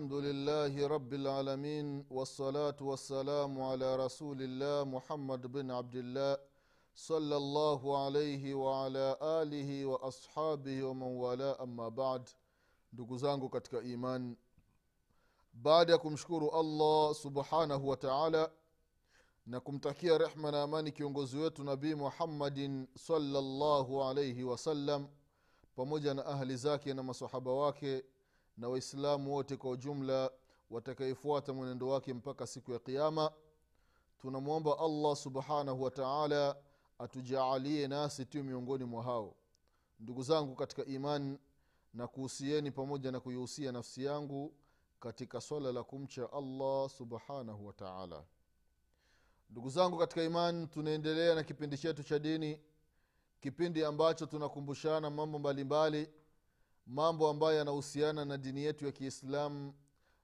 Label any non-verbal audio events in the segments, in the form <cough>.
الحمد لله رب العالمين والصلاة والسلام على رسول الله محمد بن عبد الله صلى الله عليه وعلى آله وأصحابه ومن والاه أما بعد ndugu zangu katika iman baada ya kumshukuru allah subhanahu wa taala na kumtakia rehma na amani kiongozi wetu nabii muhammadin salllahu alaihi wasallam pamoja na ahli zake na masahaba wake na waislamu wote kwa ujumla watakayefuata mwenendo wake mpaka siku ya qiama tunamwomba allah subhanahu wataala atujaalie nasi tu miongoni mwa hao. Ndugu zangu katika iman na kuhusieni pamoja na kuihusia nafsi yangu katika swala la kumcha allah subhanahu wa taala. Ndugu zangu katika iman tunaendelea na kipindi chetu cha dini kipindi ambacho tunakumbushana mambo mbalimbali mambo ambayo yanahusiana na dini yetu ya kiislamu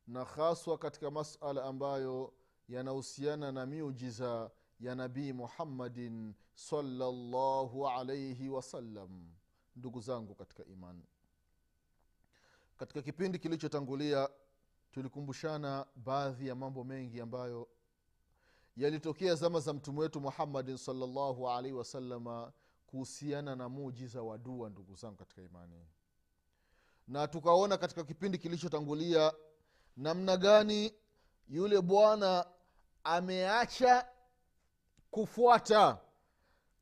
na haswa katika masala ambayo yanahusiana na miujiza ya nabii muhammadin salllahu alaihi wasallam. Ndugu zangu katika imani katika kipindi kilichotangulia tulikumbushana baadhi ya mambo mengi ambayo yalitokea zama za mtume wetu muhammadin salllahu alaihi wasalama kuhusiana na mujiza wa dua ndugu zangu katika imani na tukaona katika kipindi kilichotangulia namna gani yule bwana ameacha kufuata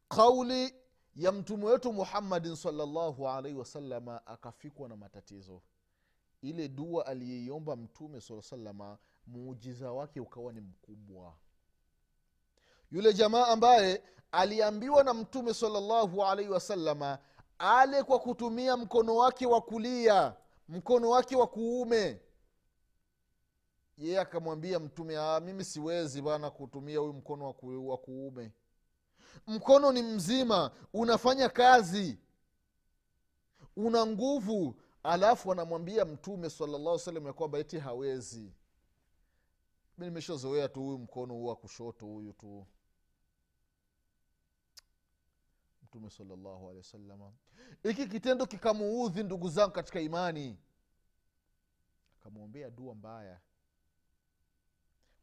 kauli ya mtume wetu muhammadin salllahu alaihi wasalama akafikwa na matatizo. Ile dua aliyeiomba mtume saa salama muujiza wake ukawa ni mkubwa. Yule jamaa ambaye aliambiwa na mtume salllahu alaihi wasalama ale kwa kutumia mkono wake wa kulia mkono wake wa kuume. Yeye akamwambia mtume "Ah, mimi siwezi bana kutumia huyu mkono wa kuume. Mkono ni mzima unafanya kazi una nguvu. Alafu anamwambia mtume salallah salam ya kwamba eti hawezi. Mi nimeshazoea tu huyu mkono huu wa kushoto huyu tu mtume salallahu alehi wasalama hiki kitendo kikamuudhi ndugu zangu katika imani. Akamwombea dua mbaya.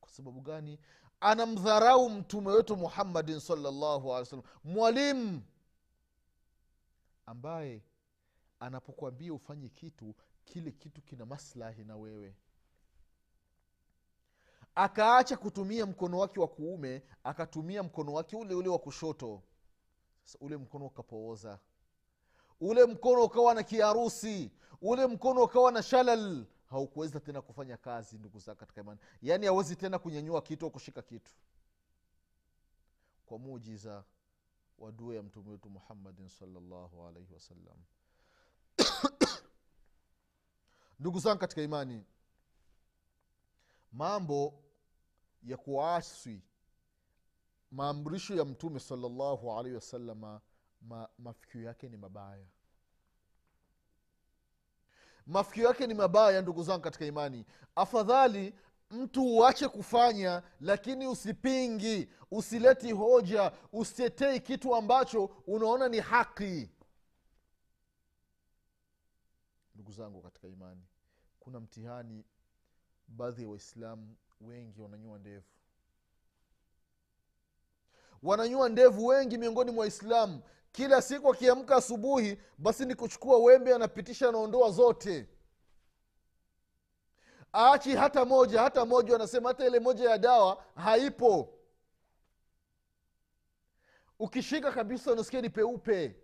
Kwa sababu gani? Anamdharau mtume wetu muhammadin salllahu alehi wasallam mwalimu ambaye anapokwambia ufanye kitu kile kitu kina maslahi na wewe. Akaacha kutumia mkono wake wa kuume akatumia mkono wake ule ule wa kushoto sasa ule mkono ukapooza. Ule mkono ukawa na kiharusi. Ule mkono ukawa na shalal. Haukuweza tena kufanya kazi ndugu za katika imani. Yaani hawezi tena kunyanyua kitu au kushika kitu. Kwa mujiza wa dua ya mtume wetu muhammadin salllahu alaihi wasallam. <coughs> Ndugu zangu katika imani mambo ya kuaswi maamrisho ya mtume salallahu alaihi wasalama ma, mafikio yake ni mabaya. Mafikio yake ni mabaya ndugu zangu katika imani. Afadhali mtu uache kufanya lakini usipingi usileti hoja usitetei kitu ambacho unaona ni haki. Ndugu zangu katika imani kuna mtihani baadhi ya waislamu wengi wananyua ndevu wananyua ndevu wengi miongoni mwa waislamu. Kila siku akiamka asubuhi basi ni kuchukua wembe anapitisha anaondoa zote. Aachi hata moja hata moja wanasema hata ile moja ya dawa haipo. Ukishika kabisa unasikia ni peupe.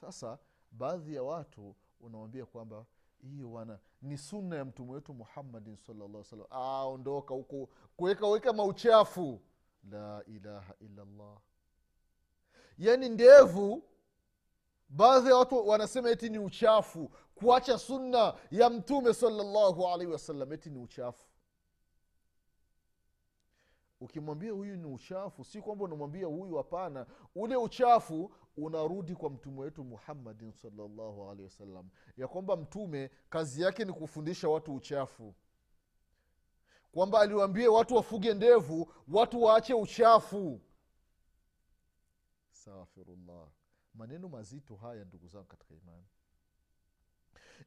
Sasa baadhi ya watu unawambia kwamba hiyo wana ni sunna ya mtume wetu muhammadin salllah salam ondoka huku kuweka weka mauchafu la ilaha illallah. Yaani ndevu baadhi ya watu wanasema eti ni uchafu. Kuacha sunna ya mtume salllahu alaihi wasallam eti ni uchafu. Ukimwambia huyu ni uchafu si kwamba unamwambia huyu hapana. Ule uchafu unarudi kwa mtume wetu muhammadin salllahu alehi wasallam. Ya kwamba mtume kazi yake ni kufundisha watu uchafu kwamba aliwaambie watu wafuge ndevu watu waache uchafu. Astaghfirullah. Maneno mazito haya ndugu zangu katika imani.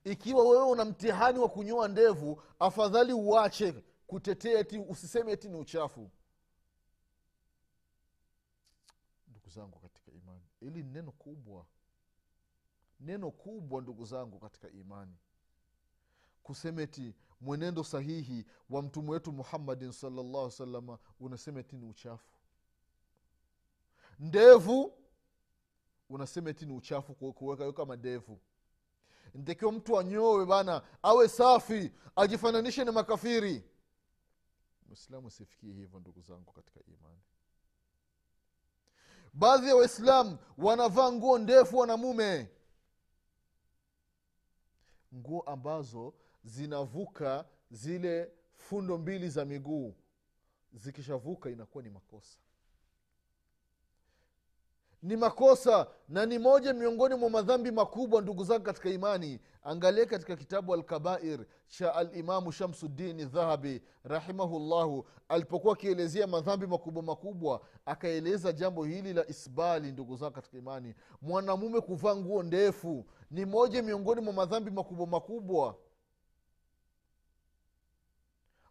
Ikiwa wewe una mtihani wa kunyoa ndevu afadhali uache kutetea eti usiseme eti ni uchafu. Ndugu zangu katika imani ili neno kubwa. Neno kubwa ndugu zangu katika imani. Kusema eti mwenendo sahihi wa mtume wetu muhammadin salllah salama unasema ti ni uchafu. Ndevu unasema ti ni uchafu kuwekaweka madevu. Ntakiwa mtu anyowe bana awe safi ajifananishe na makafiri. Mwislamu sifikie hivyo ndugu zangu katika imani. Baadhi ya waislamu wanavaa nguo ndefu wanamume. Nguo ambazo zinavuka zile fundo mbili za miguu. Zikishavuka inakuwa ni makosa. Ni makosa na ni moja miongoni mwa madhambi makubwa ndugu zangu katika imani. Angalie katika kitabu alkabair cha alimamu shamsuddini dhahabi rahimahullahu alipokuwa akielezea madhambi makubwa makubwa akaeleza jambo hili la isbali ndugu zangu katika imani. Mwanamume kuvaa nguo ndefu ni moja miongoni mwa madhambi makubwa makubwa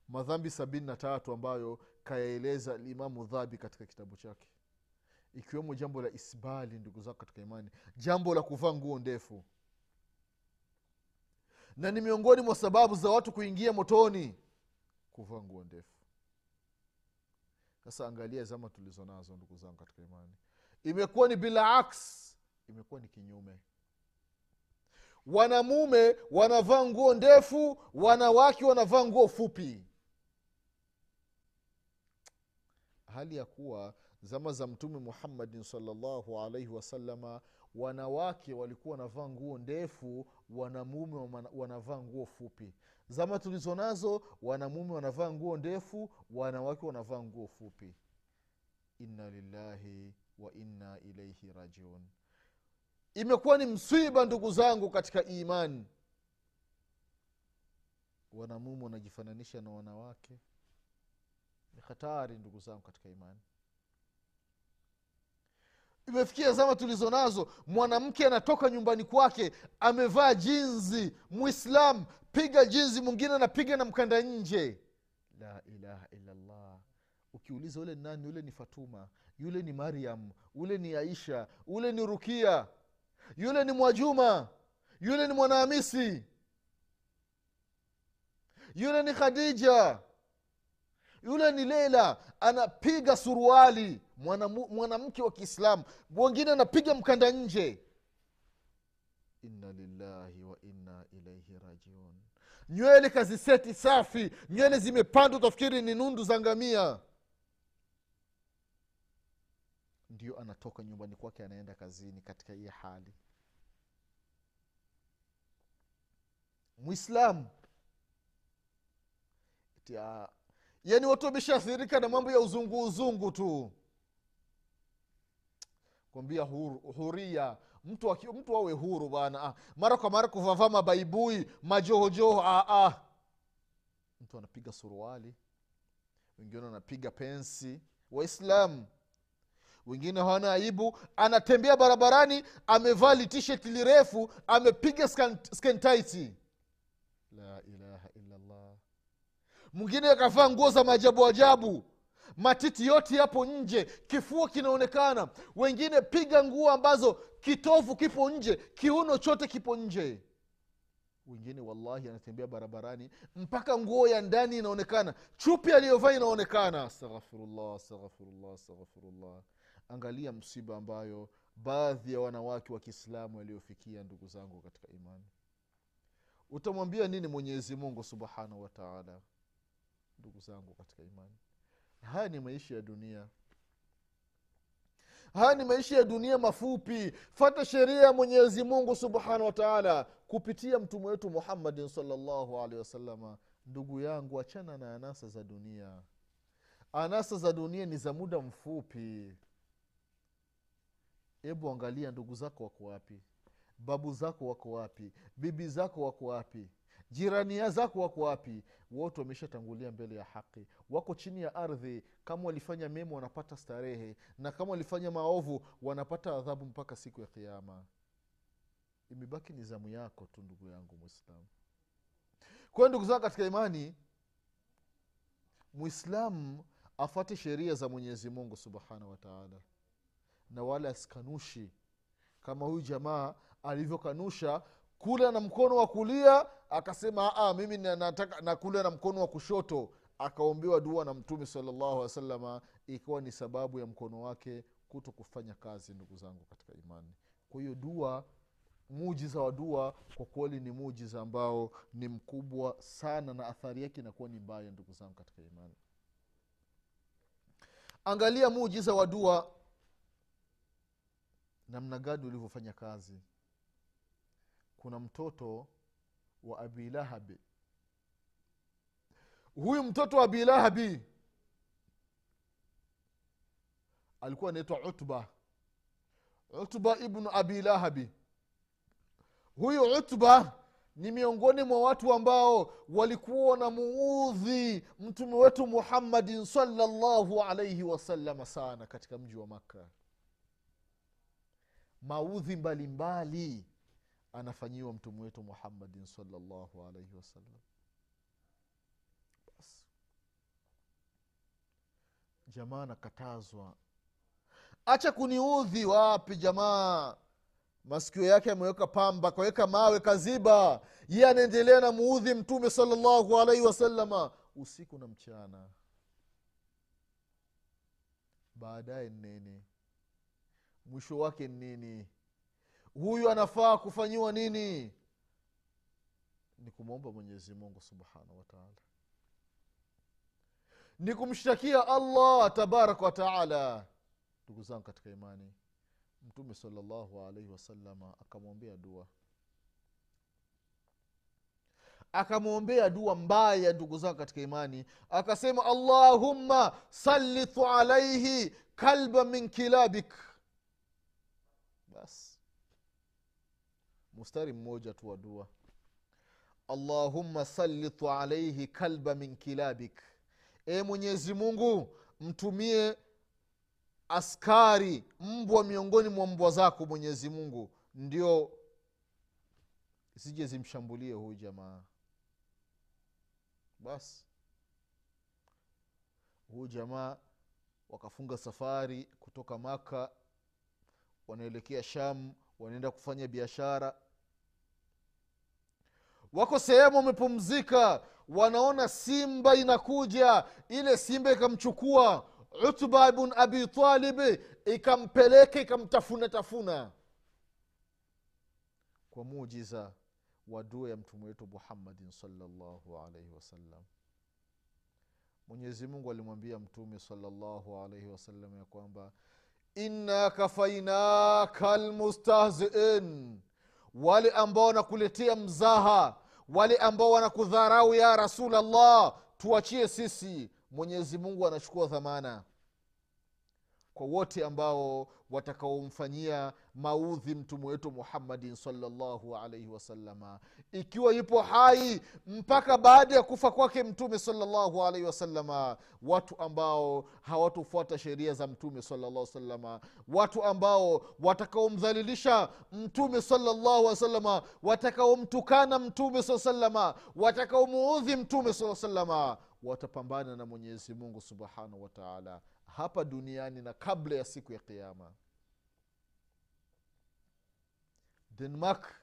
madhambi sabini na tatu ambayo kayaeleza limamu dhabi katika kitabu chake. Ikiwemo jambo la isbali ndugu zako katika imani. Jambo la kuvaa nguo ndefu. Na ni miongoni mwa sababu za watu kuingia motoni kuvaa nguo ndefu. Sasa angalia zama tulizo nazo ndugu zangu katika imani. Imekuwa ni bila aks imekuwa ni kinyume. Wanamume wanavaa nguo ndefu wanawake wanavaa nguo fupi hali ya kuwa zama za mtume muhammadin salllahu alaihi wasalama wanawake walikuwa wanavaa nguo ndefu wanamume wanavaa nguo fupi. Zama tulizo nazo wanamume wanavaa nguo ndefu wanawake wanavaa nguo fupi. Inna lillahi wa inna ilaihi rajiun. Imekuwa ni msiba ndugu zangu katika imani. Wanamume wanajifananisha na wanawake hatari ndugu zangu katika imani. Imefikia zama tulizo nazo mwanamke anatoka nyumbani kwake amevaa jinzi mwislam piga jinzi mwingine anapiga na mkanda nje. La ilaha illallah. Ukiuliza ule nani ule ni fatuma yule ni mariam ule ni aisha ule ni rukia yule ni mwajuma yule ni mwanahamisi yule ni khadija yule ni leila anapiga suruali mwanamke mwana wa kiislamu. Wengine anapiga mkanda nje. Inna lillahi wa inna ilaihi rajiun. Nywele kaziseti safi nywele zimepandwa utafikiri ni nundu za ngamia. Ndio anatoka nyumbani kwake anaenda kazini katika hii hali. Mwislamu yaani watu wameshaathirika na mambo ya uzungu uzungu tu. Kwambia huria mtu, waki, mtu awe huru bwana. Ah, mara kwa mara kuvavaa mabaibui majohojoho ah, ah. mtu anapiga suruali wengine wanapiga pensi. Waislamu wengine hawana aibu anatembea barabarani amevaa litisheti lirefu amepiga skentaiti mwingine akavaa nguo za maajabu ajabu. Matiti yote yapo nje kifua kinaonekana. Wengine piga nguo ambazo kitovu kipo nje kiuno chote kipo nje. Wengine wallahi anatembea barabarani mpaka nguo ya ndani inaonekana. Chupi aliyovaa inaonekana. Astaghfirullah astaghfirullah astaghfirullah. Angalia msiba ambayo baadhi ya wanawake wa kiislamu waliofikia ndugu zangu katika imani. Utamwambia nini mwenyezi mungu subhanahu wataala ndugu zangu katika imani. Haya ni maisha ya dunia. Haya ni maisha ya dunia mafupi. Fata sheria ya mwenyezi mungu subhanahu wa taala kupitia mtume wetu muhammadin salllahu alehi wasalama ndugu yangu achana na anasa za dunia. Anasa za dunia ni za muda mfupi. Hebu angalia ndugu zako wako wapi? Babu zako wako wapi? Bibi zako wako wapi jirania zako wako wapi? Wote wameshatangulia mbele ya haki. Wako chini ya ardhi. Kama walifanya mema wanapata starehe. Na kama walifanya maovu wanapata adhabu mpaka siku ya kiama imebaki ni zamu yako tu ndugu yangu mwislamu kwayo ndugu zangu katika imani mwislamu afate sheria za mwenyezi mungu subhanahu wataala na wala asikanushi kama huyu jamaa alivyokanusha kula na mkono wa kulia akasema Aa, mimi nakula na mkono wa kushoto. Akaombewa dua na mtume salllahu alih wasalama ikiwa ni sababu ya mkono wake kuto kufanya kazi ndugu zangu katika imani. Kwa hiyo dua mujiza wa dua kwa kweli ni mujiza ambao ni mkubwa sana na athari yake inakuwa ni mbaya ndugu zangu katika imani. Angalia mujiza wa dua namna gani ulivyofanya kazi kuna mtoto wa abilahabi huyu mtoto wa abilahabi alikuwa anaitwa utba. Utba ibnu abilahabi huyu utba ni miongoni mwa watu ambao walikuwa wanamuudhi mtume wetu muhammadin salllahu alaihi wasalama sana katika mji wa makka. Maudhi mbalimbali anafanyiwa mtume wetu muhammadin salllahu alaihi wasallam basi jamaa anakatazwa. Acha kuniudhi wapi jamaa? Masikio yake ameweka pamba kaweka mawe kaziba. Ye anaendelea na muudhi mtume salllahu alaihi wasalama usiku na mchana. Baadaye nini? Mwisho wake nini huyu anafaa kufanyiwa nini? Ni kumwomba mwenyezi mungu subhanahu wataala ni kumshtakia allah tabaraka wataala ndugu zangu katika imani mtume salllahu alaihi wasalama akamwombea dua. Akamwombea dua mbaya ndugu zangu katika imani. Akasema allahumma salithu alaihi kalba min kilabik. Basi mustari mmoja tu wa dua. Allahumma salithu alaihi kalba min kilabik. E mwenyezi mungu mtumie askari mbwa miongoni mwa mbwa zako mwenyezi mungu. Ndio zije zimshambulie huyu jamaa. Basi huyu jamaa wakafunga safari kutoka maka wanaelekea sham wanaenda kufanya biashara wako sehemu wamepumzika wanaona simba inakuja ile simba ikamchukua utba bn abi talibi ikampeleka ikamtafuna tafuna. Kwa mujiza wa dua ya mtume wetu muhammadin salllahu alaihi wasallam mwenyezi mungu alimwambia mtume salllahu alaihi wasallam ya kwamba inna kafainaka lmustahziin wale ambao wanakuletea mzaha wale ambao wanakudharau ya rasulllah tuachie sisi. Mwenyezi mungu anachukua dhamana kwa wote ambao watakaomfanyia maudhi mtume wetu muhammadin salllahu alaihi wasalama ikiwa yupo hai mpaka baada ya kufa kwake mtume salllahu alaihi wasalama watu ambao hawatofuata sheria za mtume salllah salama watu ambao watakaomdhalilisha mtume salllahu wasalama watakaomtukana mtume saa salama watakaomuudhi mtume saa salama watapambana na mwenyezi mungu subhanahu wataala hapa duniani na kabla ya siku ya kiama denmark.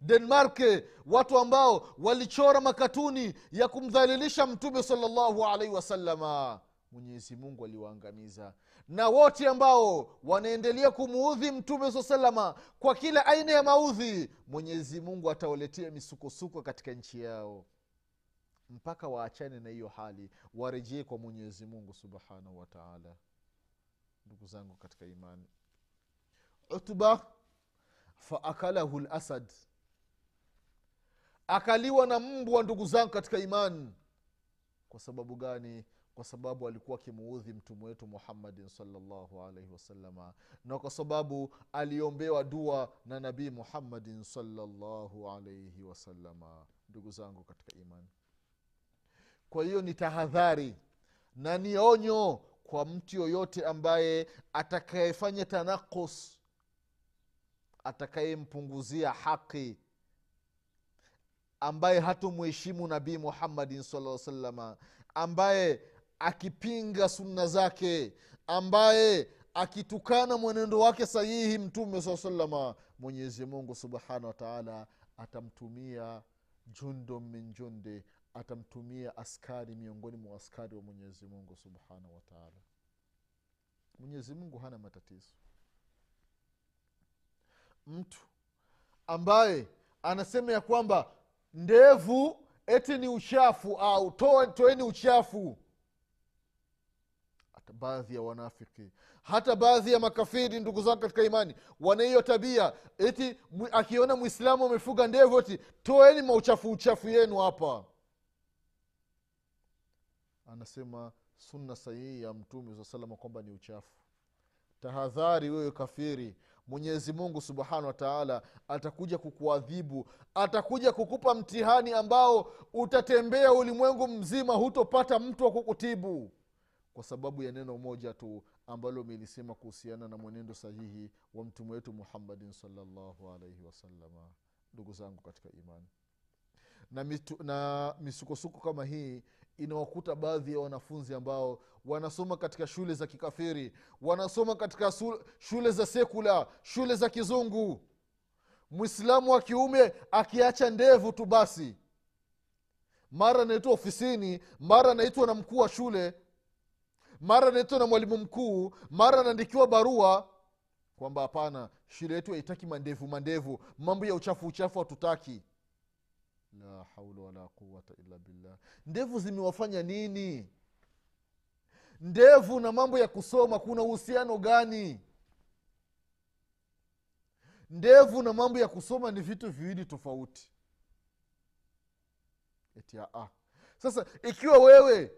Denmark watu ambao walichora makatuni ya kumdhalilisha mtume salllahu alaihi wasalama mwenyezi mungu aliwaangamiza. Na wote ambao wanaendelea kumuudhi mtume saa salama kwa kila aina ya maudhi mwenyezi mungu atawaletea misukosuko katika nchi yao mpaka waachane na hiyo hali warejee kwa mwenyezi mungu subhanahu wataala ndugu zangu katika imani. Utba faakalahu lasad akaliwa na mbwa ndugu zangu katika imani. Kwa sababu gani? Kwa sababu alikuwa akimuudhi mtume wetu muhammadin salllahu alaihi wasalama na kwa sababu aliombewa dua na nabii muhammadin salllahu alaihi wasalama ndugu zangu katika imani kwa hiyo ni tahadhari na ni onyo kwa mtu yoyote ambaye atakayefanya tanakus atakayempunguzia haki ambaye hatumheshimu nabii muhammadin saa salama ambaye akipinga sunna zake ambaye akitukana mwenendo wake sahihi mtume saa salama mwenyezi mungu subhanahu wataala atamtumia jundo min junde atamtumia askari miongoni mwa askari wa mwenyezi mungu subhanahu wataala mwenyezi mungu hana matatizo. Mtu ambaye anasema ya kwamba ndevu eti ni uchafu au toe, toeni uchafu. Hata baadhi ya wanafiki hata baadhi ya makafiri ndugu zangu katika imani wana hiyo tabia eti akiona mwislamu amefuga ndevu eti toeni mauchafu uchafu yenu hapa anasema sunna sahihi ya mtume saa salama kwamba ni uchafu. Tahadhari wewe kafiri mwenyezi mungu subhanahu wataala atakuja kukuadhibu atakuja kukupa mtihani ambao utatembea ulimwengu mzima hutopata mtu wa kukutibu. Kwa sababu ya neno moja tu ambalo umelisema kuhusiana na mwenendo sahihi wa mtume wetu muhammadin salllahu alaihi wasalama ndugu zangu katika imani na, mitu, na misukosuko kama hii inawakuta baadhi ya wanafunzi ambao wanasoma katika shule za kikafiri wanasoma katika shule za sekula shule za kizungu. Mwislamu wa kiume akiacha ndevu tu basi. Mara anaitwa ofisini mara anaitwa na mkuu wa shule mara anaitwa na mwalimu mkuu mara anaandikiwa barua kwamba hapana shule yetu haitaki mandevu mandevu mambo ya uchafu uchafu hatutaki la haula wala quwata illa billah. Ndevu zimewafanya nini? Ndevu na mambo ya kusoma kuna uhusiano gani? Ndevu na mambo ya kusoma ni vitu viwili tofauti. Etia, ah. sasa ikiwa wewe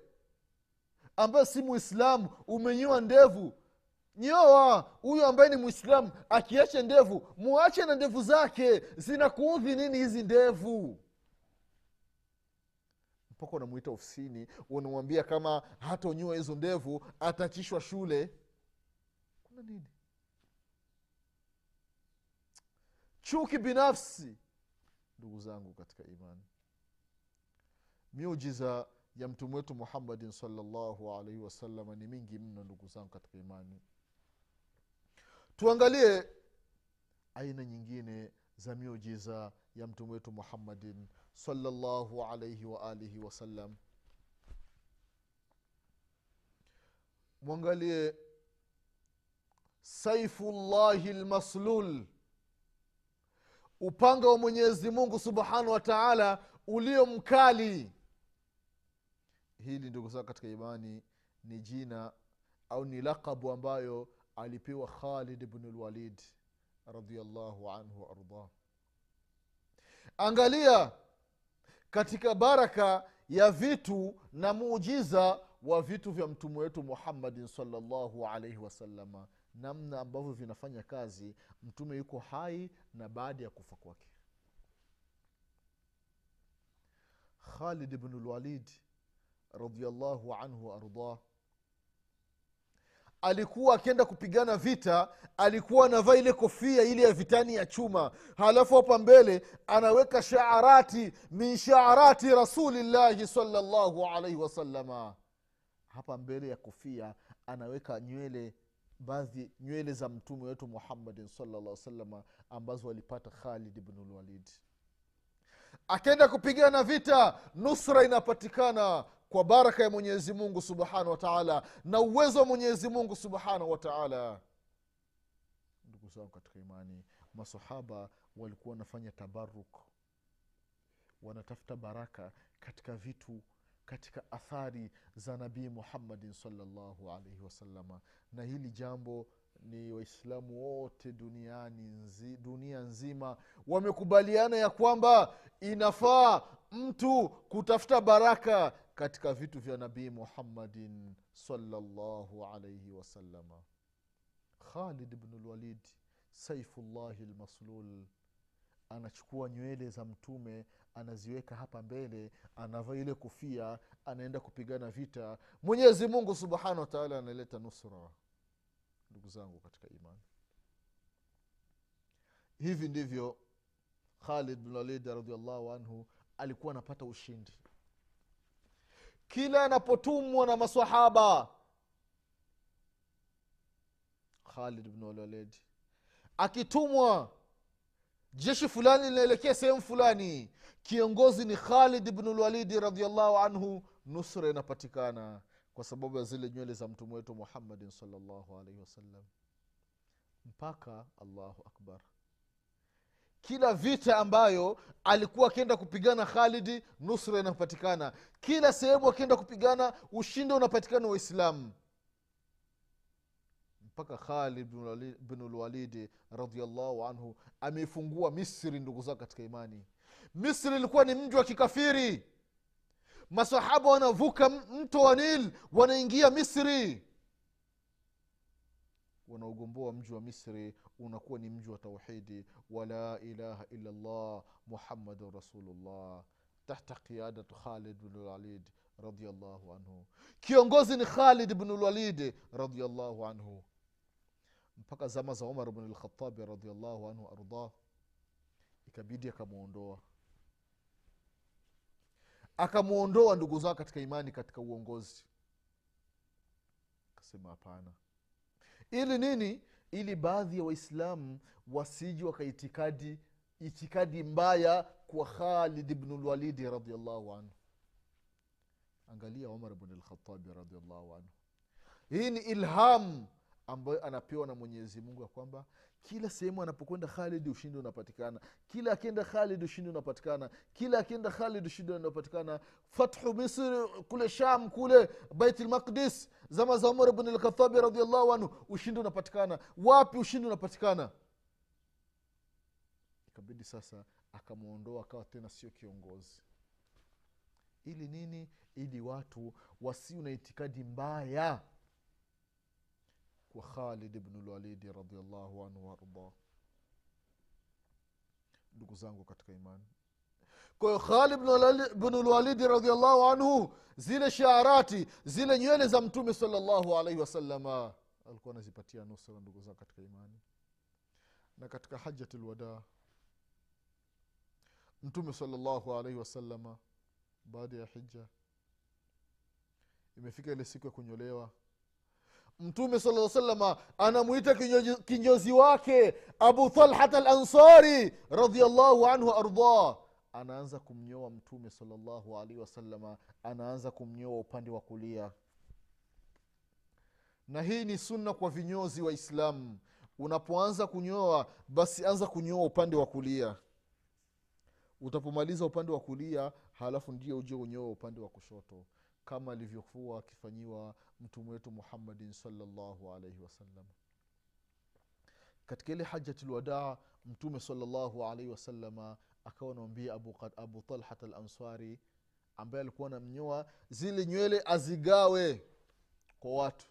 ambaye si mwislamu umenyoa ndevu nyoa! Huyo ambaye ni mwislamu akiacha ndevu muache na ndevu zake. Zinakuudhi nini hizi ndevu mpaka unamwita ofisini unamwambia kama hatonyoa hizo ndevu atachishwa shule. Kuna nini? Chuki binafsi ndugu zangu katika imani. Miujiza ya mtume wetu muhammadin salllahu alaihi wasalama ni mingi mno ndugu zangu katika imani. Tuangalie aina nyingine za miujiza ya mtume wetu muhammadin salllahu alaihi waalihi wasallam mwangalie saifullahi lmaslul upanga wa mwenyezi mungu subhanahu wa taala ulio mkali. Hili ndugu zao katika imani ni jina au ni lakabu ambayo alipewa khalid bnu lwalid radiallahu anhu waardah angalia katika baraka ya vitu na muujiza wa vitu vya mtume wetu muhammadin salllahu alaihi wasalama namna ambavyo vinafanya kazi mtume yuko hai na baada ya kufa kwake. Khalid bnu lwalid radiallahu anhu waardah alikuwa akienda kupigana vita alikuwa anavaa ile kofia ile ya vitani ya chuma. Halafu hapa mbele anaweka shaarati min shaarati rasulillahi salllahu alaihi wasalama hapa mbele ya kofia anaweka nywele baadhi nywele za mtume wetu muhammadin salllah salama ambazo alipata khalid bnulwalid akenda kupigana vita nusra inapatikana kwa baraka ya mwenyezi mungu subhanahu wataala na uwezo wa mwenyezi mungu subhanahu wataala ndugu zangu katika imani masahaba walikuwa wanafanya tabaruk wanatafuta baraka katika vitu katika athari za nabii muhammadin salllahu alaihi wasalama na hili jambo ni waislamu wote duniani nzi, dunia nzima wamekubaliana ya kwamba inafaa mtu kutafuta baraka katika vitu vya nabii muhammadin salllahu alaihi wasalama khalid bnulwalid saifullahi lmaslul anachukua nywele za mtume anaziweka hapa mbele anavaa ile kofia anaenda kupigana vita. Mwenyezi mungu subhanahu wataala analeta nusra ndugu zangu katika imani. Hivi ndivyo khalid walid radiallahu anhu alikuwa anapata ushindi. Kila anapotumwa na masahaba khalid walid akitumwa jeshi fulani linaelekea sehemu fulani kiongozi ni khalid bnulwalidi radiallahu anhu nusra inapatikana kwa sababu ya zile nywele za mtume wetu muhammadin salllahu alaihi wasallam. Mpaka allahu akbar. Kila vita ambayo alikuwa akienda kupigana khalidi nusra inapatikana. Kila sehemu akienda kupigana ushindi unapatikana waislamu mpaka khalid bnulwalidi radiallahu anhu ameifungua misri ndugu zao katika imani. Misri ilikuwa ni mji wa kikafiri masahaba wanavuka mto wa nil wanaingia misri. Wanaugomboa mji wa misri unakuwa ni mji wa tauhidi wala ilaha illa llah muhammadun rasulullah tahta qiyadat khalid bnulwalid radiallahu anhu. Kiongozi ni khalid bnulwalid radiallahu anhu. Mpaka zama za umar bnlkhatabi radiallahu anhu ardah ikabidi akamwondoa akamwondoa ndugu zao katika imani katika uongozi. Akasema hapana. Ili nini? Ili baadhi ya waislamu wasiji wakaitikadi itikadi mbaya kwa khalid bnulwalidi radiallahu anhu. Angalia umar bnlkhatabi radiallahu anhu. Hii ni ilham ambayo anapewa na mwenyezi mungu ya kwamba kila sehemu anapokwenda khalid ushindi unapatikana. Kila akienda khalid ushindi unapatikana. Kila akienda khalid ushindi unapatikana. Fathu misri kule sham kule baitlmaqdis zama za umar bn lkhatabi radiallahu anhu ushindi unapatikana. Wapi ushindi unapatikana? Ikabidi sasa akamwondoa akawa tena sio kiongozi. Ili nini? Ili watu wasiwe na itikadi mbaya kwa khalid bnulwalidi radiallahu anhu waardah ndugu zangu katika imani. Kwa hiyo khalid bnulwalidi radiallahu anhu zile shaarati zile nywele za mtume salllahu alaihi wasalama alikuwa anazipatia nusra ndugu zangu katika imani. Na katika hajat lwadaa mtume salllahu alaihi wasalama baada ya hija imefika ile siku ya kunyolewa mtume sala salama anamwita kinyozi, wake abu talhat al ansari radiallahu anhu ardah anaanza kumnyoa mtume salllahu alaihi wasalama anaanza kumnyoa upande wa kulia. Na hii ni sunna kwa vinyozi waislamu unapoanza kunyoa basi anza kunyoa upande wa kulia. Utapomaliza upande wa kulia halafu ndio uje unyoa upande wa kushoto kama alivyokuwa akifanyiwa mtume wetu muhammadin salllahu alaihi wasallam katika ile hajatulwadaa mtume salllahu alaihi wasalama akawa anamwambia abu, abu talhat al ambaye alikuwa anamnyoa zile nywele azigawe kwa watu.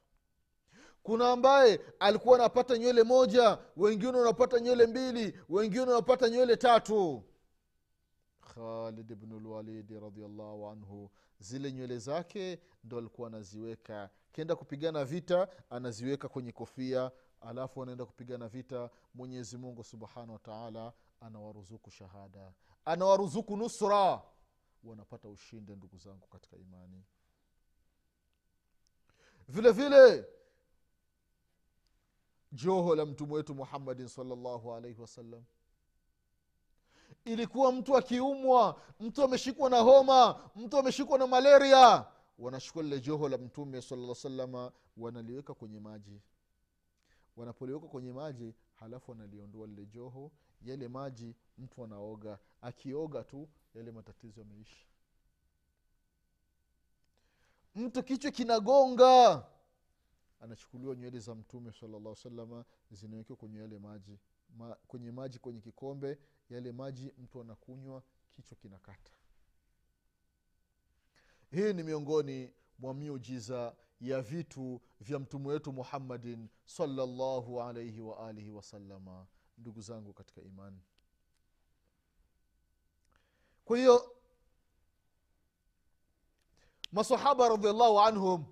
Kuna ambaye alikuwa anapata nywele moja wengine wanapata nywele mbili wengine wanapata nywele tatu. Khalid bnu lwalidi radiallahu anhu zile nywele zake ndo alikuwa anaziweka. Kenda kupigana vita anaziweka kwenye kofia alafu anaenda kupigana vita mwenyezi mungu subhanahu wataala anawaruzuku shahada. Anawaruzuku nusra. Wanapata ushindi ndugu zangu katika imani. Vile vile joho la mtume wetu muhammadin salllahu alaihi wasallam ilikuwa mtu akiumwa mtu ameshikwa na homa mtu ameshikwa na malaria. Wanachukua lile joho la mtume sala salama wanaliweka kwenye maji. Wanapoliweka kwenye maji halafu wanaliondoa lile joho yale maji mtu anaoga. Akioga tu yale matatizo yameisha. Mtu kichwa kinagonga. Anachukuliwa nywele za mtume salllah salama zinawekiwa kwenye yale maji. Ma, kwenye maji kwenye kikombe yale maji mtu anakunywa kichwa kinakata. Hii ni miongoni mwa miujiza ya vitu vya mtume wetu muhammadin salllahu alaihi waalihi wasalama ndugu zangu katika imani. Kwa hiyo masahaba radiallahu anhum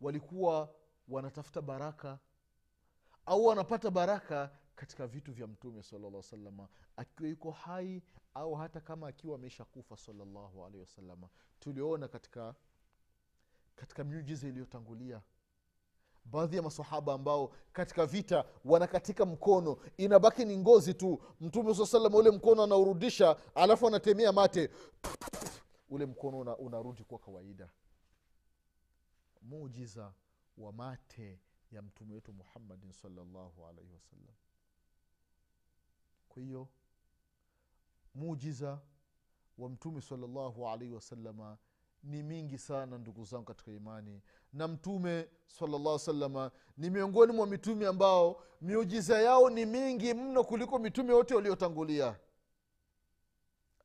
walikuwa wanatafuta baraka au wanapata baraka katika vitu vya mtume salllah salama akiwa yuko hai au hata kama akiwa ameisha kufa salllahu alehi wasalama tuliona katika katika miujiza iliyotangulia. Baadhi ya masahaba ambao katika vita wanakatika mkono inabaki ni ngozi tu. Mtume saa salam ule mkono anaurudisha alafu anatemea mate. Ule mkono una, unarudi kwa kawaida. Muujiza wa mate ya mtume wetu muhammadin salllahu alaihi wasallam hiyo mujiza wa mtume salllahu alaihi wasalama ni mingi sana ndugu zangu katika imani. Na mtume salllah salama ni miongoni mwa mitume ambao miujiza yao ni mingi mno kuliko mitume wote waliotangulia.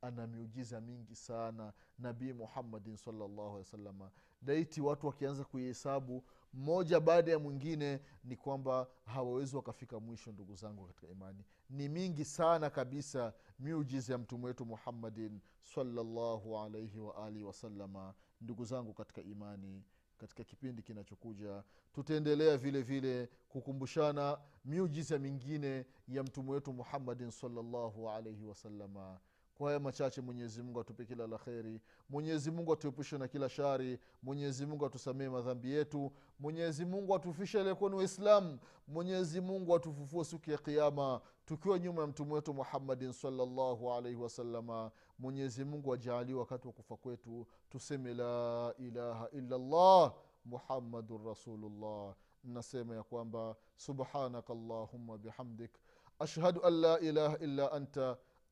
Ana miujiza mingi sana nabii muhammadin salllahu alehi wasalama daiti watu wakianza kuihesabu mmoja baada ya mwingine ni kwamba hawawezi wakafika mwisho ndugu zangu katika imani. Ni mingi sana kabisa miujiza ya mtume wetu muhammadin salllahu alaihi waalihi wasalama ndugu zangu katika imani katika kipindi kinachokuja. Tutaendelea vile vile kukumbushana miujiza mingine ya mtume wetu muhammadin salllahu alaihi wasalama kwa haya machache mwenyezi mungu atupe kila la kheri. Mwenyezi mungu atuepushe na kila shari. Mwenyezi mungu atusamee madhambi yetu. Mwenyezi mungu atufishe aliyekuwa ni waislamu mwenyezi mungu atufufue siku ya kiama tukiwa nyuma ya mtume wetu muhammadin salllahu alaihi wasalama mwenyezi mungu ajaalie wakati wa kufa kwetu. Tuseme la ilaha illallah muhammadun rasulullah. Nasema ya kwamba subhanaka allahumma bihamdik. Ashhadu an la ilaha illa anta